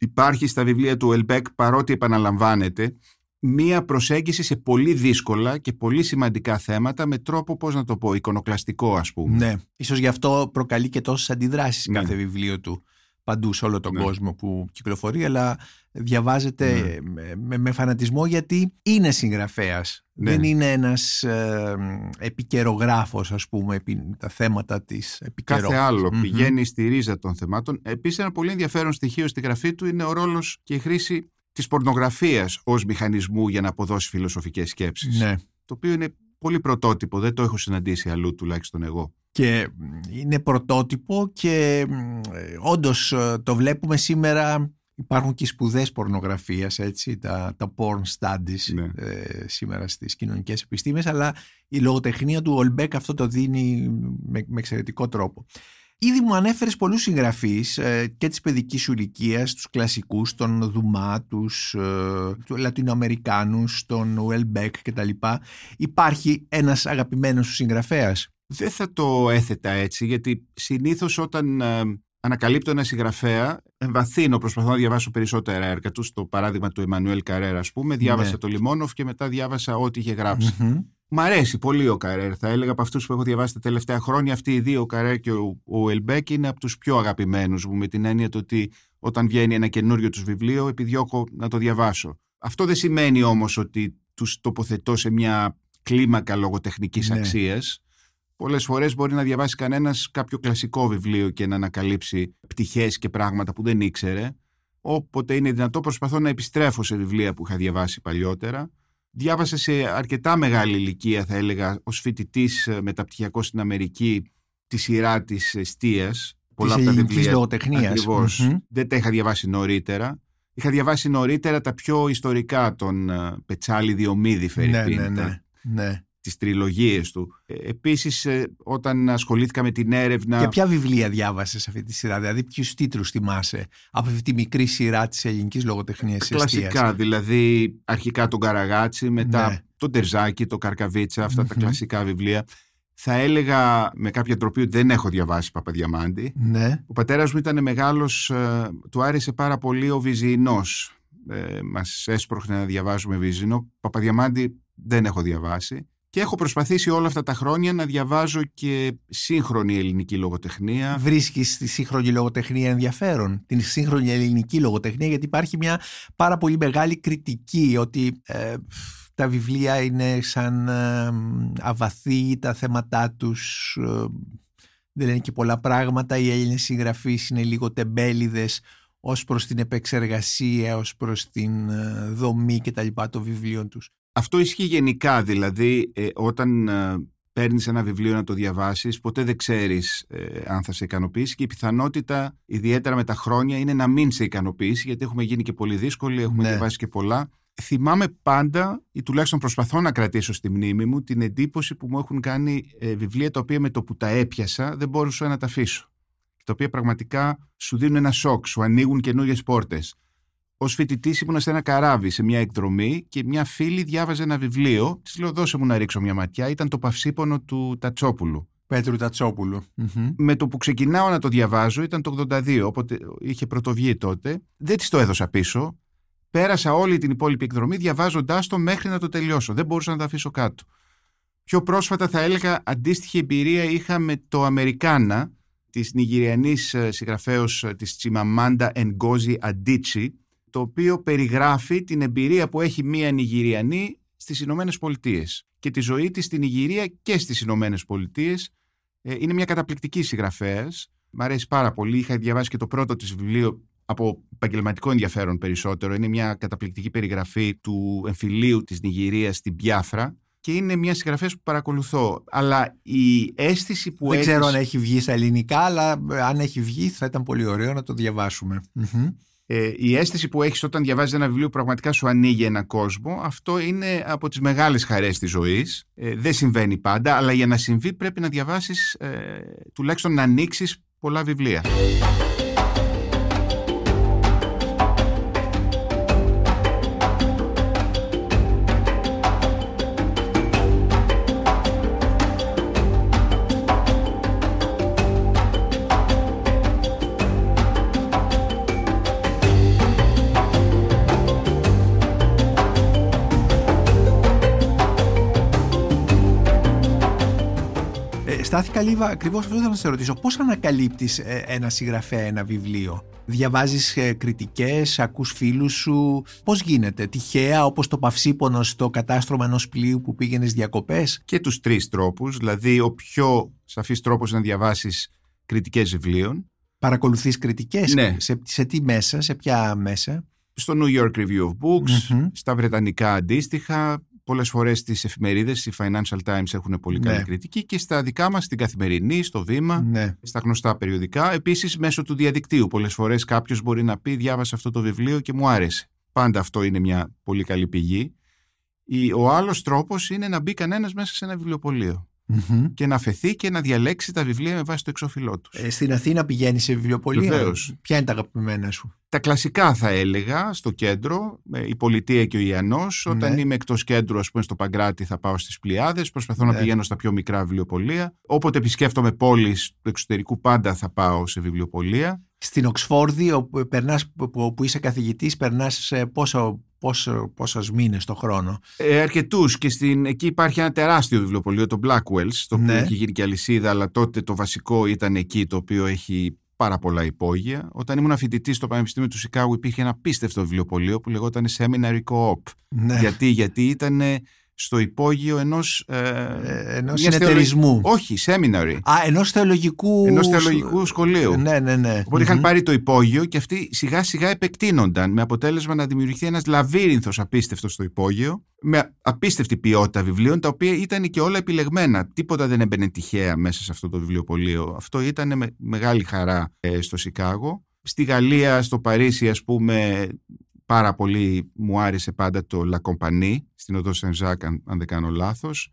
Υπάρχει στα βιβλία του Ελμπέκ παρότι επαναλαμβάνεται μία προσέγγιση σε πολύ δύσκολα και πολύ σημαντικά θέματα με τρόπο, πώς να το πω, εικονοκλαστικό ας πούμε. Ναι. Ίσως γι' αυτό προκαλεί και τόσες αντιδράσεις Ναι. κάθε βιβλίο του παντού σε όλο τον Ναι. κόσμο που κυκλοφορεί αλλά διαβάζεται Ναι. με, με, με φανατισμό γιατί είναι συγγραφέας. Ναι. Δεν είναι ένας ε, επικαιρογράφος ας πούμε επί τα θέματα της επικαιρότητας. Κάθε άλλο Μμμ. πηγαίνει στη ρίζα των θεμάτων. Επίσης ένα πολύ ενδιαφέρον στοιχείο στη γραφή του είναι ο ρόλος και η χρήση της πορνογραφίας ως μηχανισμού για να αποδώσει φιλοσοφικές σκέψεις. Ναι. Το οποίο είναι πολύ πρωτότυπο, δεν το έχω συναντήσει αλλού τουλάχιστον εγώ. Και μ, είναι πρωτότυπο και μ, ε, όντως ε, το βλέπουμε σήμερα υπάρχουν και σπουδές πορνογραφίας έτσι, τα, τα porn studies Ναι. ε, σήμερα στις κοινωνικές επιστήμες αλλά η λογοτεχνία του Ουελμπέκ αυτό το δίνει με, με εξαιρετικό τρόπο. Ήδη μου ανέφερες πολλούς συγγραφείς ε, και της παιδικής σου ηλικίας, τους κλασικούς, τον Δουμά, τους ε, τους Λατινοαμερικάνους, τον Ουελμπέκ κτλ. Υπάρχει ένας αγαπημένος σου συγγραφέας; Δεν θα το έθετα έτσι, γιατί συνήθως όταν ε, ανακαλύπτω ένα συγγραφέα, εμβαθύνω, προσπαθώ να διαβάσω περισσότερα έργα του. Στο παράδειγμα του Εμμανουέλ Καρέρ, ας πούμε, διάβασα Ναι. το Λιμόνοφ και μετά διάβασα ό,τι είχε γράψει. Μμμ. Μ' αρέσει πολύ ο Καρέρ. Θα έλεγα από αυτούς που έχω διαβάσει τα τελευταία χρόνια, αυτοί οι δύο, ο Καρέρ και ο, ο Ελμπέκ, είναι από τους πιο αγαπημένους μου, με την έννοια το ότι όταν βγαίνει ένα καινούριο τους βιβλίο, επιδιώκω να το διαβάσω. Αυτό δεν σημαίνει όμως ότι τους τοποθετώ σε μια κλίμακα λογοτεχνικής Ναι. αξίας. Πολλές φορές μπορεί να διαβάσει κανένας κάποιο κλασικό βιβλίο και να ανακαλύψει πτυχές και πράγματα που δεν ήξερε. Όποτε είναι δυνατό, προσπαθώ να επιστρέφω σε βιβλία που είχα διαβάσει παλιότερα. Διάβασα σε αρκετά μεγάλη ηλικία, θα έλεγα, ως φοιτητής μεταπτυχιακό στην Αμερική, τη σειρά της εστίας. Πολλά από τα βιβλία. λογοτεχνίας. Ακριβώς. Mm-hmm. Δεν τα είχα διαβάσει νωρίτερα. Είχα διαβάσει νωρίτερα τα πιο ιστορικά των uh, Πετσάλη Διομήδη Φερρυπίν. Ναι, ναι, ναι. ναι. Τις τριλογίες του. Ε, επίσης, ε, όταν ασχολήθηκα με την έρευνα... Και ποια βιβλία διάβασες αυτή τη σειρά, δηλαδή ποιους τίτλους θυμάσαι από αυτή τη μικρή σειρά της ελληνικής λογοτεχνίας Κλασικά, δηλαδή αρχικά τον Καραγάτσι, μετά ναι. τον Τερζάκη, τον Καρκαβίτσα, τα κλασικά βιβλία. Θα έλεγα με κάποια τροπή ότι δεν έχω διαβάσει Παπαδιαμάντη. Ναι. Ο πατέρας μου ήταν μεγάλος, ε, του άρεσε πάρα πολύ ο Βυζινός. Ε, μας έσπροχνε να διαβάζουμε Βυζινό. Παπαδιαμάντη δεν έχω διαβάσει. Και έχω προσπαθήσει όλα αυτά τα χρόνια να διαβάζω και σύγχρονη ελληνική λογοτεχνία. Βρίσκεις τη σύγχρονη λογοτεχνία ενδιαφέρον, την σύγχρονη ελληνική λογοτεχνία, γιατί υπάρχει μια πάρα πολύ μεγάλη κριτική ότι ε, τα βιβλία είναι σαν ε, αβαθή, τα θέματά τους ε, δεν λένε και πολλά πράγματα, οι Έλληνες συγγραφείς είναι λίγο τεμπέληδες ως προς την επεξεργασία, ως προς την ε, δομή και τα λοιπά των βιβλίων τους. Αυτό ισχύει γενικά, δηλαδή όταν παίρνεις ένα βιβλίο να το διαβάσεις, ποτέ δεν ξέρεις αν θα σε ικανοποιήσει και η πιθανότητα, ιδιαίτερα με τα χρόνια, είναι να μην σε ικανοποιήσει, γιατί έχουμε γίνει και πολύ δύσκολοι, έχουμε ναι. διαβάσει και πολλά θυμάμαι πάντα ή τουλάχιστον προσπαθώ να κρατήσω στη μνήμη μου την εντύπωση που μου έχουν κάνει ε, βιβλία τα οποία με το που τα έπιασα δεν μπορούσα να τα αφήσω. Τα οποία πραγματικά σου δίνουν ένα σοκ, σου ανοίγουν καινούριες πόρτες. Ω φοιτητής ήμουν σε ένα καράβι, σε μια εκδρομή και μια φίλη διάβαζε ένα βιβλίο. Της λέω: Δώσε μου να ρίξω μια ματιά. Ήταν το παυσίπονο του Τατσόπουλου. Πέτρου Τατσόπουλου. Με το που ξεκινάω να το διαβάζω ήταν το 82, οπότε είχε πρωτοβγεί τότε. Δεν της το έδωσα πίσω. Πέρασα όλη την υπόλοιπη εκδρομή διαβάζοντάς το μέχρι να το τελειώσω. Δεν μπορούσα να το αφήσω κάτω. Πιο πρόσφατα θα έλεγα αντίστοιχη εμπειρία είχα με το Αμερικάνα της Νιγηριανής ε, συγγραφέως ε, της Τσιμαμάντα Ενγκόζη Αντίτσι το οποίο περιγράφει την εμπειρία που έχει μία Νιγηριανή στις Ηνωμένες Πολιτείες και τη ζωή της στην Νιγηρία και στις Ηνωμένες Πολιτείες. Ε, είναι μια καταπληκτική συγγραφέας. Μ' αρέσει πάρα πολύ. Είχα διαβάσει και το πρώτο της βιβλίο από επαγγελματικό ενδιαφέρον περισσότερο. Είναι μια καταπληκτική περιγραφή του εμφυλίου της Νιγηρίας στην Πιάφρα και είναι μια συγγραφέας που παρακολουθώ. Αλλά η αίσθηση που Δεν ξέρω αν έχει βγει στα ελληνικά, αλλά αν έχει βγει θα ήταν πολύ ωραίο να το διαβασουμε Ε, η αίσθηση που έχεις όταν διαβάζεις ένα βιβλίο που πραγματικά σου ανοίγει ένα κόσμο, αυτό είναι από τις μεγάλες χαρές της ζωής. Ε, δεν συμβαίνει πάντα, αλλά για να συμβεί πρέπει να διαβάσεις, ε, τουλάχιστον να ανοίξεις πολλά βιβλία. Στάθηκα λίγο ακριβώς αυτό θα σε ρωτήσω. Πώς ανακαλύπτεις ε, ένα συγγραφέα, ένα βιβλίο; Διαβάζεις ε, κριτικές, ακούς φίλους σου; Πώς γίνεται, τυχαία όπως το παυσίπονο στο κατάστρωμα ενός πλοίου που πήγαινες διακοπές; Και τους τρεις τρόπους. Δηλαδή, ο πιο σαφής τρόπος να διαβάσεις κριτικές βιβλίων. Παρακολουθείς κριτικές; Ναι. Σε, σε τι μέσα, σε ποια μέσα; Στο New York Review of Books, στα βρετανικά αντίστοιχα, πολλές φορές στις εφημερίδες, οι Financial Times έχουν πολύ καλή ναι. κριτική και στα δικά μας, στην Καθημερινή, στο Βήμα, ναι. στα γνωστά περιοδικά. Επίσης μέσω του διαδικτύου. Πολλές φορές κάποιος μπορεί να πει διάβασα αυτό το βιβλίο και μου άρεσε. Πάντα αυτό είναι μια πολύ καλή πηγή. Ο άλλος τρόπος είναι να μπει κανένας μέσα σε ένα βιβλιοπωλείο και να φεθεί και να διαλέξει τα βιβλία με βάση το εξώφυλλό τους. Ε, στην Αθήνα πηγαίνει σε βιβλιοπωλεία. Βεβαίως. Ποια είναι τα αγαπημένα σου; Τα κλασικά θα έλεγα στο κέντρο, η Πολιτεία και ο Ιαννός. Όταν ναι. είμαι εκτός κέντρου, ας πούμε στο Παγκράτη, θα πάω στις Πλιάδε. Προσπαθώ να ναι. πηγαίνω στα πιο μικρά βιβλιοπωλεία. Όποτε επισκέφτομαι πόλεις του εξωτερικού, πάντα θα πάω σε βιβλιοπωλεία. Στην Οξφόρδη, όπου, περνάς, όπου είσαι καθηγητής, περνάς πόσο πόσο, πόσους μήνες το χρόνο. Ε, αρκετούς και στην, εκεί υπάρχει ένα τεράστιο βιβλιοπωλείο, το Blackwells, το οποίο ναι. έχει γίνει και αλυσίδα, αλλά τότε το βασικό ήταν εκεί, το οποίο έχει πάρα πολλά υπόγεια. Όταν ήμουν φοιτητής στο Πανεπιστήμιο του Σικάγου υπήρχε ένα πίστευτο βιβλιοπωλείο που λεγόταν Seminary Co-op. Ναι. Γιατί, γιατί ήταν στο υπόγειο ενός, ε, Ε, ενός μιας συνεταιρισμού. θεολογ- Όχι, seminary. Α, ενός θεολογικού... Ενός θεολογικού σχολείου. Ναι, ναι, ναι. Οπότε είχαν Μμμ. πάρει το υπόγειο και αυτοί σιγά σιγά επεκτείνονταν με αποτέλεσμα να δημιουργηθεί ένας λαβύρινθος απίστευτος στο υπόγειο με απίστευτη ποιότητα βιβλίων τα οποία ήταν και όλα επιλεγμένα. Τίποτα δεν έμπαινε τυχαία μέσα σε αυτό το βιβλιοπωλείο. Αυτό ήταν με μεγάλη χαρά ε, στο Σικάγο. Στη Γαλλία, στο Παρίσι ας πούμε πάρα πολύ μου άρεσε πάντα το La Compagnie στην οδό Σεν Ζάκ αν, αν δεν κάνω λάθος.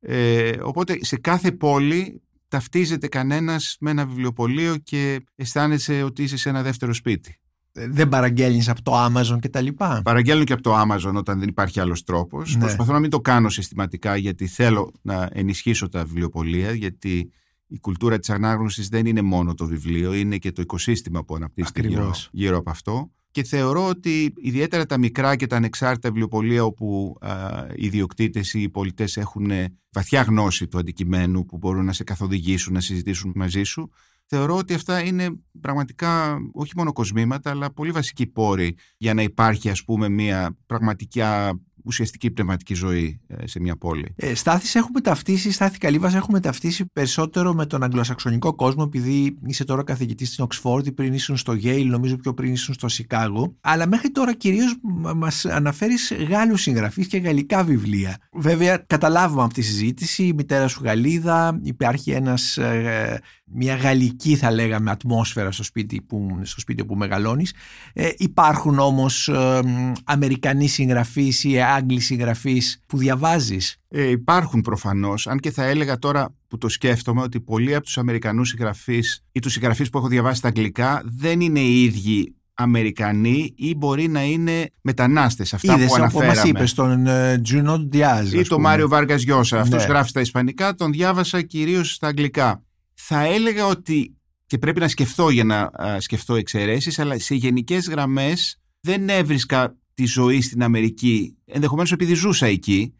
Ε, οπότε σε κάθε πόλη ταυτίζεται κανένας με ένα βιβλιοπωλείο και αισθάνεσαι ότι είσαι σε ένα δεύτερο σπίτι. Δεν παραγγέλνεις από το Amazon και τα λοιπά; Παραγγέλνω και από το Amazon όταν δεν υπάρχει άλλος τρόπος. Ναι. Προσπαθώ να μην το κάνω συστηματικά γιατί θέλω να ενισχύσω τα βιβλιοπωλεία γιατί η κουλτούρα της ανάγνωσης δεν είναι μόνο το βιβλίο, είναι και το οικοσύστημα που αναπτύσσεται γύρω, Ακριβώς. γύρω από αυτό. Και θεωρώ ότι ιδιαίτερα τα μικρά και τα ανεξάρτητα βιβλιοπωλεία όπου α, οι ιδιοκτήτες ή οι πολιτές έχουν βαθιά γνώση του αντικειμένου που μπορούν να σε καθοδηγήσουν, να συζητήσουν μαζί σου, θεωρώ ότι αυτά είναι πραγματικά όχι μόνο κοσμήματα αλλά πολύ βασικοί πόροι για να υπάρχει ας πούμε μια πραγματικά ουσιαστική πνευματική ζωή ε, σε μια πόλη. Ε, Στάθης έχουμε ταυτίσει, Στάθη Καλύβας έχουμε ταυτίσει περισσότερο με τον αγγλοσαξονικό κόσμο επειδή είσαι τώρα καθηγητής στην Οξφόρδη, πριν ήσουν στο Yale, νομίζω πιο πριν ήσουν στο Σικάγο. Αλλά μέχρι τώρα κυρίως μα- μας αναφέρεις Γάλλους συγγραφείς και γαλλικά βιβλία. Βέβαια καταλάβουμε από τη συζήτηση, η μητέρα σου Γαλλίδα, υπάρχει ένας, ε, μια γαλλική θα λέγαμε ατμόσφαιρα στο σπίτι που, στο σπίτι που μεγαλώνεις. Ε, υπάρχουν όμως ε, μ, Αμερικανοί συγγραφείς ή Άγγλοι συγγραφείς που διαβάζεις; Ε, υπάρχουν προφανώς, αν και θα έλεγα τώρα που το σκέφτομαι ότι πολλοί από τους Αμερικανούς συγγραφείς ή τους συγγραφείς που έχω διαβάσει στα αγγλικά δεν είναι οι ίδιοι Αμερικανοί ή μπορεί να είναι μετανάστες, αυτά Είδες που όπως αναφέραμε. μας είπες τον ε, Τζουνό Διάζ. ή το Μάριο Βάργας Γιώσα. Αυτός Ναι. γράφει στα ισπανικά, τον διάβασα κυρίως στα αγγλικά. Θα έλεγα ότι, και πρέπει να σκεφτώ για να α, σκεφτώ εξαιρέσεις, αλλά σε γενικές γραμμές δεν έβρισκα τη ζωή στην Αμερική, ενδεχομένως επειδή ζούσα εκεί,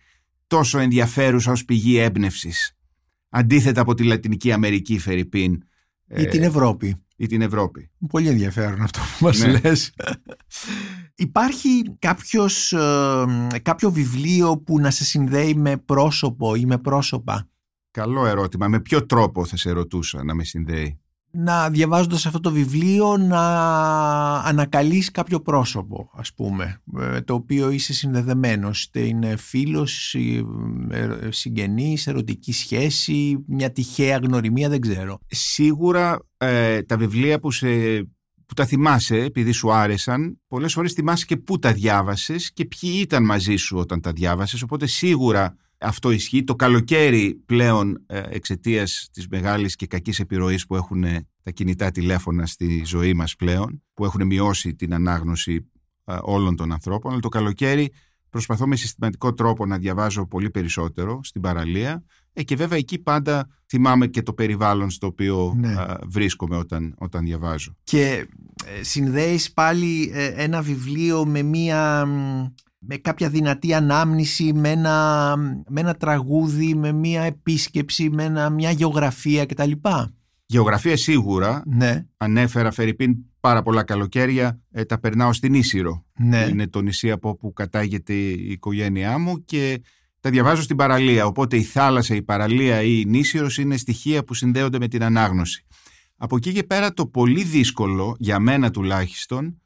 τόσο ενδιαφέρουσα ως πηγή έμπνευσης. Αντίθετα από τη Λατινική Αμερική, Φερρυπίν, Ή την Ευρώπη. ή την Ευρώπη. Πολύ ενδιαφέρον αυτό που μας Ναι. λες. Υπάρχει κάποιος, ε, κάποιο βιβλίο που να σε συνδέει με πρόσωπο ή με πρόσωπα; Καλό ερώτημα. Με ποιο τρόπο θα σε ρωτούσα να με συνδέει; Να διαβάζοντας αυτό το βιβλίο να ανακαλείς κάποιο πρόσωπο ας πούμε ε, το οποίο είσαι συνδεδεμένος είτε είναι φίλος, ε, ε, συγγενής, ερωτική σχέση μια τυχαία γνωριμία δεν ξέρω Σίγουρα ε, τα βιβλία που, σε, που τα θυμάσαι επειδή σου άρεσαν, πολλές φορές θυμάσαι και πού τα διάβασες και ποιοι ήταν μαζί σου όταν τα διάβασες, οπότε σίγουρα αυτό ισχύει. Το καλοκαίρι πλέον ε, εξαιτίας της μεγάλης και κακής επιρροής που έχουν ε, τα κινητά τηλέφωνα στη ζωή μας πλέον, που έχουν μειώσει την ανάγνωση ε, όλων των ανθρώπων, αλλά το καλοκαίρι προσπαθώ με συστηματικό τρόπο να διαβάζω πολύ περισσότερο στην παραλία ε, και βέβαια εκεί πάντα θυμάμαι και το περιβάλλον στο οποίο Ναι. α, βρίσκομαι όταν, όταν διαβάζω. και ε, συνδέεις πάλι ε, ένα βιβλίο με μια μ, με κάποια δυνατή ανάμνηση με ένα, με ένα τραγούδι με μια επίσκεψη με ένα, μια γεωγραφία κτλ. Γεωγραφία σίγουρα, Ναι, ανέφερα Φερρυπίν πάρα πολλά καλοκαίρια, ε, τα περνάω στην Ίσυρο. ναι. Είναι το νησί από όπου κατάγεται η οικογένειά μου και τα διαβάζω στην παραλία. Οπότε η θάλασσα, η παραλία ή η Νήσυρος είναι στοιχεία που συνδέονται με την ανάγνωση. Από εκεί και πέρα το πολύ δύσκολο, για μένα τουλάχιστον,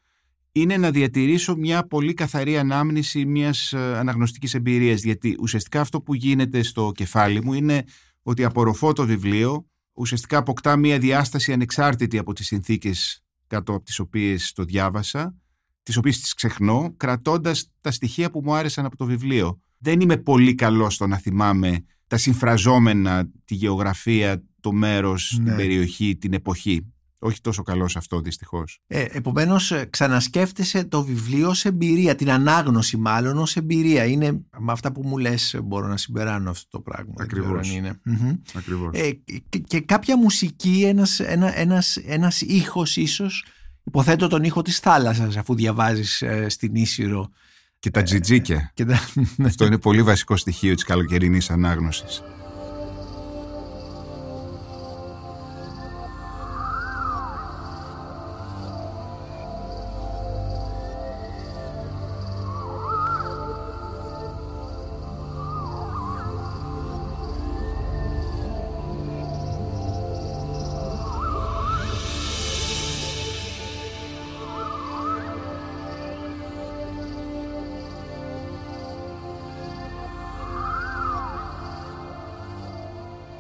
είναι να διατηρήσω μια πολύ καθαρή ανάμνηση μιας ε, αναγνωστικής εμπειρίας. Γιατί ουσιαστικά αυτό που γίνεται στο κεφάλι μου είναι ότι απορροφώ το βιβλίο, ουσιαστικά αποκτά μια διάσταση ανεξάρτητη από τις συνθήκες κάτω από τις οποίες το διάβασα, τις οποίες τις ξεχνώ, κρατώντας τα στοιχεία που μου άρεσαν από το βιβλίο. Δεν είμαι πολύ καλός στο να θυμάμαι τα συμφραζόμενα, τη γεωγραφία, το μέρος, Ναι. την περιοχή, την εποχή. Όχι τόσο καλό σε αυτό δυστυχώς. Ε, επομένως ε, ξανασκέφτεσαι το βιβλίο ως εμπειρία, την ανάγνωση μάλλον ως εμπειρία. Είναι με αυτά που μου λες ε, μπορώ να συμπεράνω αυτό το πράγμα. Δεν ξέρω Ακριβώς. αν είναι. Μμμ. Ακριβώς. Ε, και, και κάποια μουσική, ένας, ένα, ένας, ένας ήχος ίσως, υποθέτω τον ήχο της θάλασσας αφού διαβάζεις ε, στην Ίσυρο. και τα τζιτζίκια. Και τα... Αυτό είναι πολύ βασικό στοιχείο της καλοκαιρινής ανάγνωσης.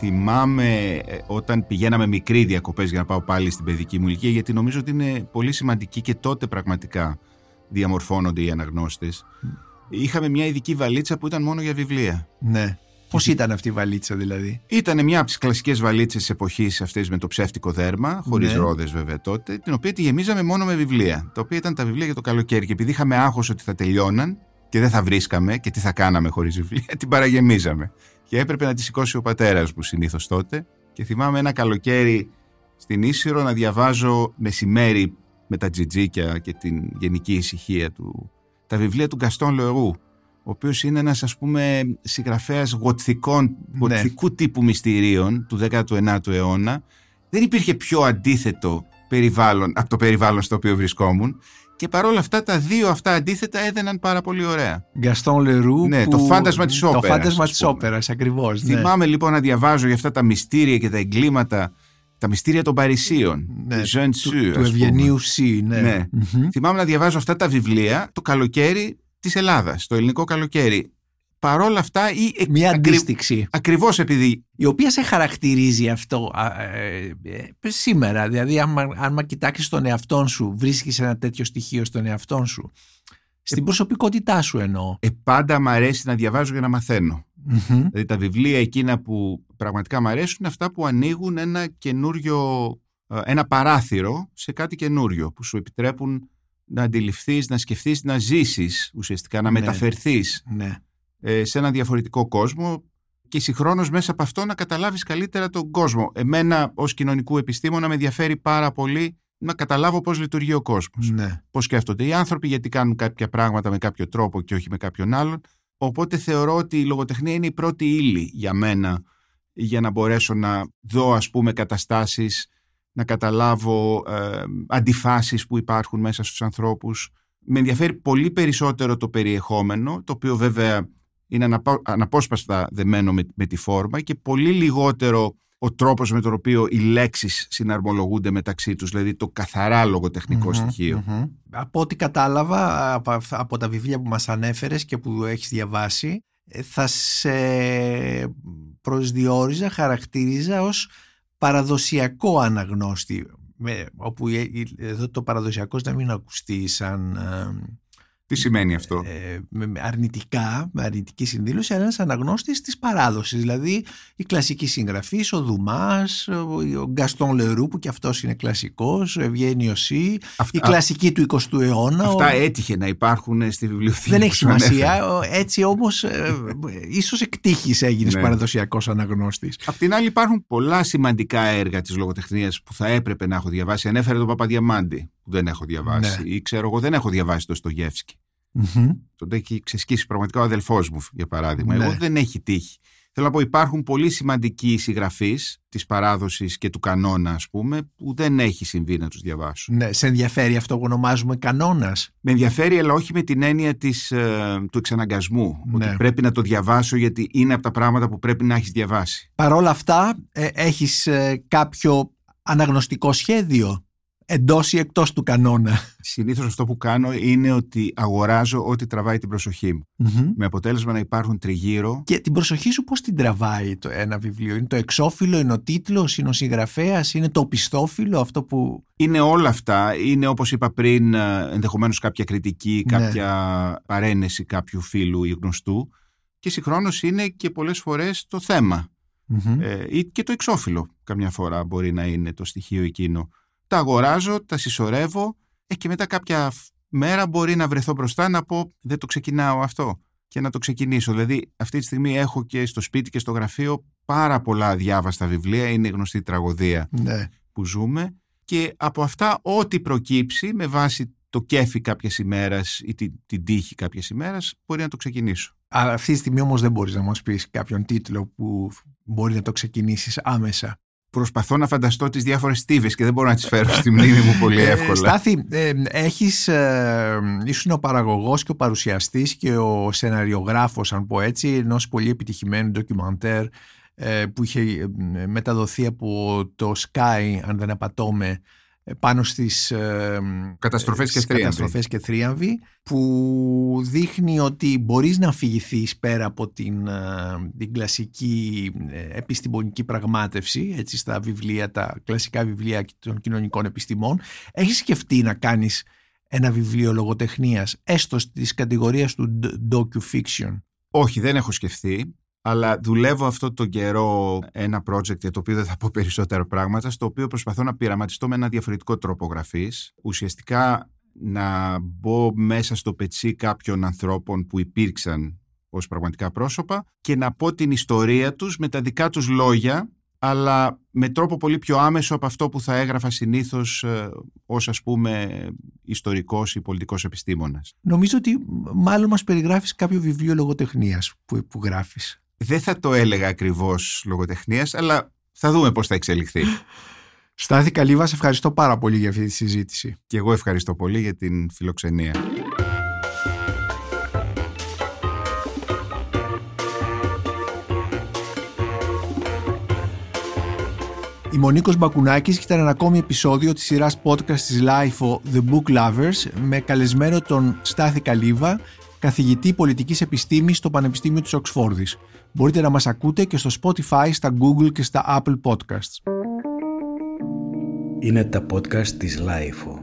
Θυμάμαι ε, όταν πηγαίναμε μικροί διακοπές για να πάω πάλι στην παιδική μου ηλικία γιατί νομίζω ότι είναι πολύ σημαντική και τότε πραγματικά διαμορφώνονται οι αναγνώστες. Είχαμε μια ειδική βαλίτσα που ήταν μόνο για βιβλία. Ναι. Πώς ήταν αυτή η βαλίτσα, δηλαδή; Ήταν μια από τις κλασικές βαλίτσες της εποχής αυτή με το ψεύτικο δέρμα, χωρίς ναι. ρόδες βέβαια τότε, την οποία τη γεμίζαμε μόνο με βιβλία. Τα οποία ήταν τα βιβλία για το καλοκαίρι. Και επειδή είχαμε άγχος ότι θα τελειώναν και δεν θα βρίσκαμε και τι θα κάναμε χωρίς βιβλία, την παραγεμίζαμε. Και έπρεπε να τη σηκώσει ο πατέρας μου συνήθως τότε. Και θυμάμαι ένα καλοκαίρι στην Ίσυρο να διαβάζω μεσημέρι με τα τζιτζίκια και την γενική ησυχία του τα βιβλία του Γκαστόν Λεωρού ο οποίος είναι ένας ας πούμε συγγραφέας γοτθικών, ναι. γοτθικού τύπου μυστηρίων του 19ου αιώνα δεν υπήρχε πιο αντίθετο περιβάλλον από το περιβάλλον στο οποίο βρισκόμουν και παρόλα αυτά τα δύο αυτά αντίθετα έδαιναν πάρα πολύ ωραία. Γκαστόν Λερού. Ναι, το φάντασμα της όπερας. Το φάντασμα της όπερας, ακριβώς. Ναι. Θυμάμαι λοιπόν να διαβάζω για αυτά τα μυστήρια και τα εγκλήματα, τα μυστήρια των Παρισίων. Ναι, του, του, του Ευγενίου Σι. Ναι. ναι. Θυμάμαι να διαβάζω αυτά τα βιβλία το καλοκαίρι της Ελλάδας, το ελληνικό καλοκαίρι. Παρόλα αυτά, ή μια αντίστοιξη. Ακριβώς επειδή. Η οποία σε χαρακτηρίζει αυτό ε, ε, σήμερα. Δηλαδή, αν, αν κοιτάξεις τον εαυτό σου, βρίσκεις ένα τέτοιο στοιχείο στον εαυτό σου. Στην προσωπικότητά σου εννοώ. Ε, πάντα μ' αρέσει να διαβάζω για να μαθαίνω. Δηλαδή τα βιβλία εκείνα που πραγματικά μ' αρέσουν είναι αυτά που ανοίγουν ένα καινούριο, ε, ένα παράθυρο σε κάτι καινούριο που σου επιτρέπουν να αντιληφθείς, να σκεφτείς, να ζήσεις ουσιαστικά, να ναι. μεταφερθείς ναι. Ε, σε ένα διαφορετικό κόσμο και συγχρόνως μέσα από αυτό να καταλάβεις καλύτερα τον κόσμο. Εμένα ως κοινωνικού επιστήμονα με ενδιαφέρει πάρα πολύ να καταλάβω πώς λειτουργεί ο κόσμος. Ναι. Πώς σκέφτονται οι άνθρωποι, γιατί κάνουν κάποια πράγματα με κάποιο τρόπο και όχι με κάποιον άλλον. Οπότε θεωρώ ότι η λογοτεχνία είναι η πρώτη ύλη για μένα για να μπορέσω να δω ας πούμε καταστάσεις να καταλάβω ε, αντιφάσεις που υπάρχουν μέσα στους ανθρώπους. Με ενδιαφέρει πολύ περισσότερο το περιεχόμενο, το οποίο βέβαια είναι αναπόσπαστα δεμένο με, με τη φόρμα και πολύ λιγότερο ο τρόπος με τον οποίο οι λέξεις συναρμολογούνται μεταξύ τους, δηλαδή το καθαρά στοιχείο. Από ό,τι κατάλαβα από, από τα βιβλία που μας ανέφερες και που έχεις διαβάσει, ε, θα σε προσδιορίζα, χαρακτήριζα ως παραδοσιακό αναγνώστη με, όπου εδώ το παραδοσιακό να μην ακουστεί σαν τι σημαίνει αυτό; Ε, με αρνητικά, με αρνητική συνδήλωση, ένας αναγνώστης της παράδοσης. Δηλαδή η κλασική συγγραφή, ο Δουμάς, ο Γκαστόν Λερού, που και αυτός είναι κλασικός, ο Ευγένιο Σι, η κλασική του 20ου αιώνα. Αυτά ο... έτυχε να υπάρχουν στη βιβλιοθήκη. Δεν έχει σημασία. Έτσι όμω, ε, ίσως εκτύχεις έγινες ναι. παραδοσιακός αναγνώστης. Απ' την άλλη, υπάρχουν πολλά σημαντικά έργα της λογοτεχνίας που θα έπρεπε να έχω διαβάσει. Ανέφερε τον Παπαδιαμάντη που δεν έχω διαβάσει. Ναι. Ή ξέρω εγώ, δεν έχω διαβάσει το Στογεύσκι. Mm-hmm. Τον έχει ξεσκίσει πραγματικά ο αδελφός μου, για παράδειγμα. Ναι. Εγώ δεν έχει τύχει. Θέλω να πω, υπάρχουν πολύ σημαντικοί συγγραφείς της παράδοσης και του κανόνα, ας πούμε, που δεν έχει συμβεί να τους διαβάσουν. Ναι, σε ενδιαφέρει αυτό που ονομάζουμε κανόνας; Με ενδιαφέρει, αλλά όχι με την έννοια της, ε, του εξαναγκασμού. Ναι. Ότι πρέπει να το διαβάσω γιατί είναι από τα πράγματα που πρέπει να έχεις διαβάσει. Παρ' όλα αυτά, ε, έχεις ε, κάποιο αναγνωστικό σχέδιο; Εντός ή εκτός του κανόνα. Συνήθως αυτό που κάνω είναι ότι αγοράζω ό,τι τραβάει την προσοχή μου. Με αποτέλεσμα να υπάρχουν τριγύρω. Και την προσοχή σου πώς την τραβάει το ένα βιβλίο, Είναι το εξώφυλλο, είναι ο τίτλος, είναι ο συγγραφέας, είναι το πιστόφυλλο, αυτό που. Είναι όλα αυτά. Είναι όπως είπα πριν, ε, ενδεχομένως κάποια κριτική, ναι. κάποια παρένεση κάποιου φίλου ή γνωστού. Και συγχρόνως είναι και πολλές φορές το θεμα Ε, ή και το εξώφυλλο καμιά φορά μπορεί να είναι το στοιχείο εκείνο τα αγοράζω, τα συσσωρεύω ε, και μετά κάποια μέρα μπορεί να βρεθώ μπροστά να πω δεν το ξεκινάω αυτό και να το ξεκινήσω. Δηλαδή αυτή τη στιγμή έχω και στο σπίτι και στο γραφείο πάρα πολλά διάβαστα βιβλία, είναι η γνωστή τραγωδία ναι. που ζούμε και από αυτά ό,τι προκύψει με βάση το κέφι κάποιας ημέρας ή την, την τύχη κάποιας ημέρας μπορεί να το ξεκινήσω. αυτή τη στιγμή όμως δεν μπορείς να μας πεις κάποιον τίτλο που μπορεί να το ξεκινήσεις άμεσα προσπαθώ να φανταστώ τις διάφορες στίβες και δεν μπορώ να τις φέρω στη μνήμη μου πολύ ε, εύκολα. Στάθη, ε, έχεις, ε, ήσουν ο παραγωγός και ο παρουσιαστής και ο σεναριογράφος, αν πω έτσι, ενός πολύ επιτυχημένου ντοκιμαντέρ ε, που είχε μεταδοθεί από το Sky, αν δεν απατώμε, πάνω στις ε, καταστροφές, και, καταστροφές και θρίαμβοι που δείχνει ότι μπορείς να αφηγηθείς πέρα από την, την κλασική επιστημονική πραγμάτευση έτσι στα βιβλία, τα κλασικά βιβλία των κοινωνικών επιστημών έχεις σκεφτεί να κάνεις ένα βιβλίο λογοτεχνίας έστω στις κατηγορίες του docu-fiction. Όχι, δεν έχω σκεφτεί αλλά δουλεύω αυτό τον καιρό ένα project για το οποίο δεν θα πω περισσότερα πράγματα, στο οποίο προσπαθώ να πειραματιστώ με ένα διαφορετικό τρόπο γραφής. Ουσιαστικά να μπω μέσα στο πετσί κάποιων ανθρώπων που υπήρξαν ως πραγματικά πρόσωπα και να πω την ιστορία τους με τα δικά τους λόγια αλλά με τρόπο πολύ πιο άμεσο από αυτό που θα έγραφα συνήθως ε, ως ας πούμε ιστορικός ή πολιτικός επιστήμονας. Νομίζω ότι μάλλον μας περιγράφεις κάποιο βιβλίο λογοτεχνίας που, που γράφεις. Δεν θα το έλεγα ακριβώς λογοτεχνίας, αλλά θα δούμε πώς θα εξελιχθεί. Στάθη Καλύβα, σε ευχαριστώ πάρα πολύ για αυτή τη συζήτηση. Και εγώ ευχαριστώ πολύ για την φιλοξενία. Είμαι ο Νίκος Μπακουνάκης και ήταν ένα ακόμη επεισόδιο της σειράς podcast της LIFO The Book Lovers με καλεσμένο τον Στάθη Καλύβα, καθηγητή πολιτικής επιστήμης στο Πανεπιστήμιο της Οξφόρδης. Μπορείτε να μας ακούτε και στο Spotify, στα Google και στα Apple Podcasts. Είναι τα podcast της Lifeo.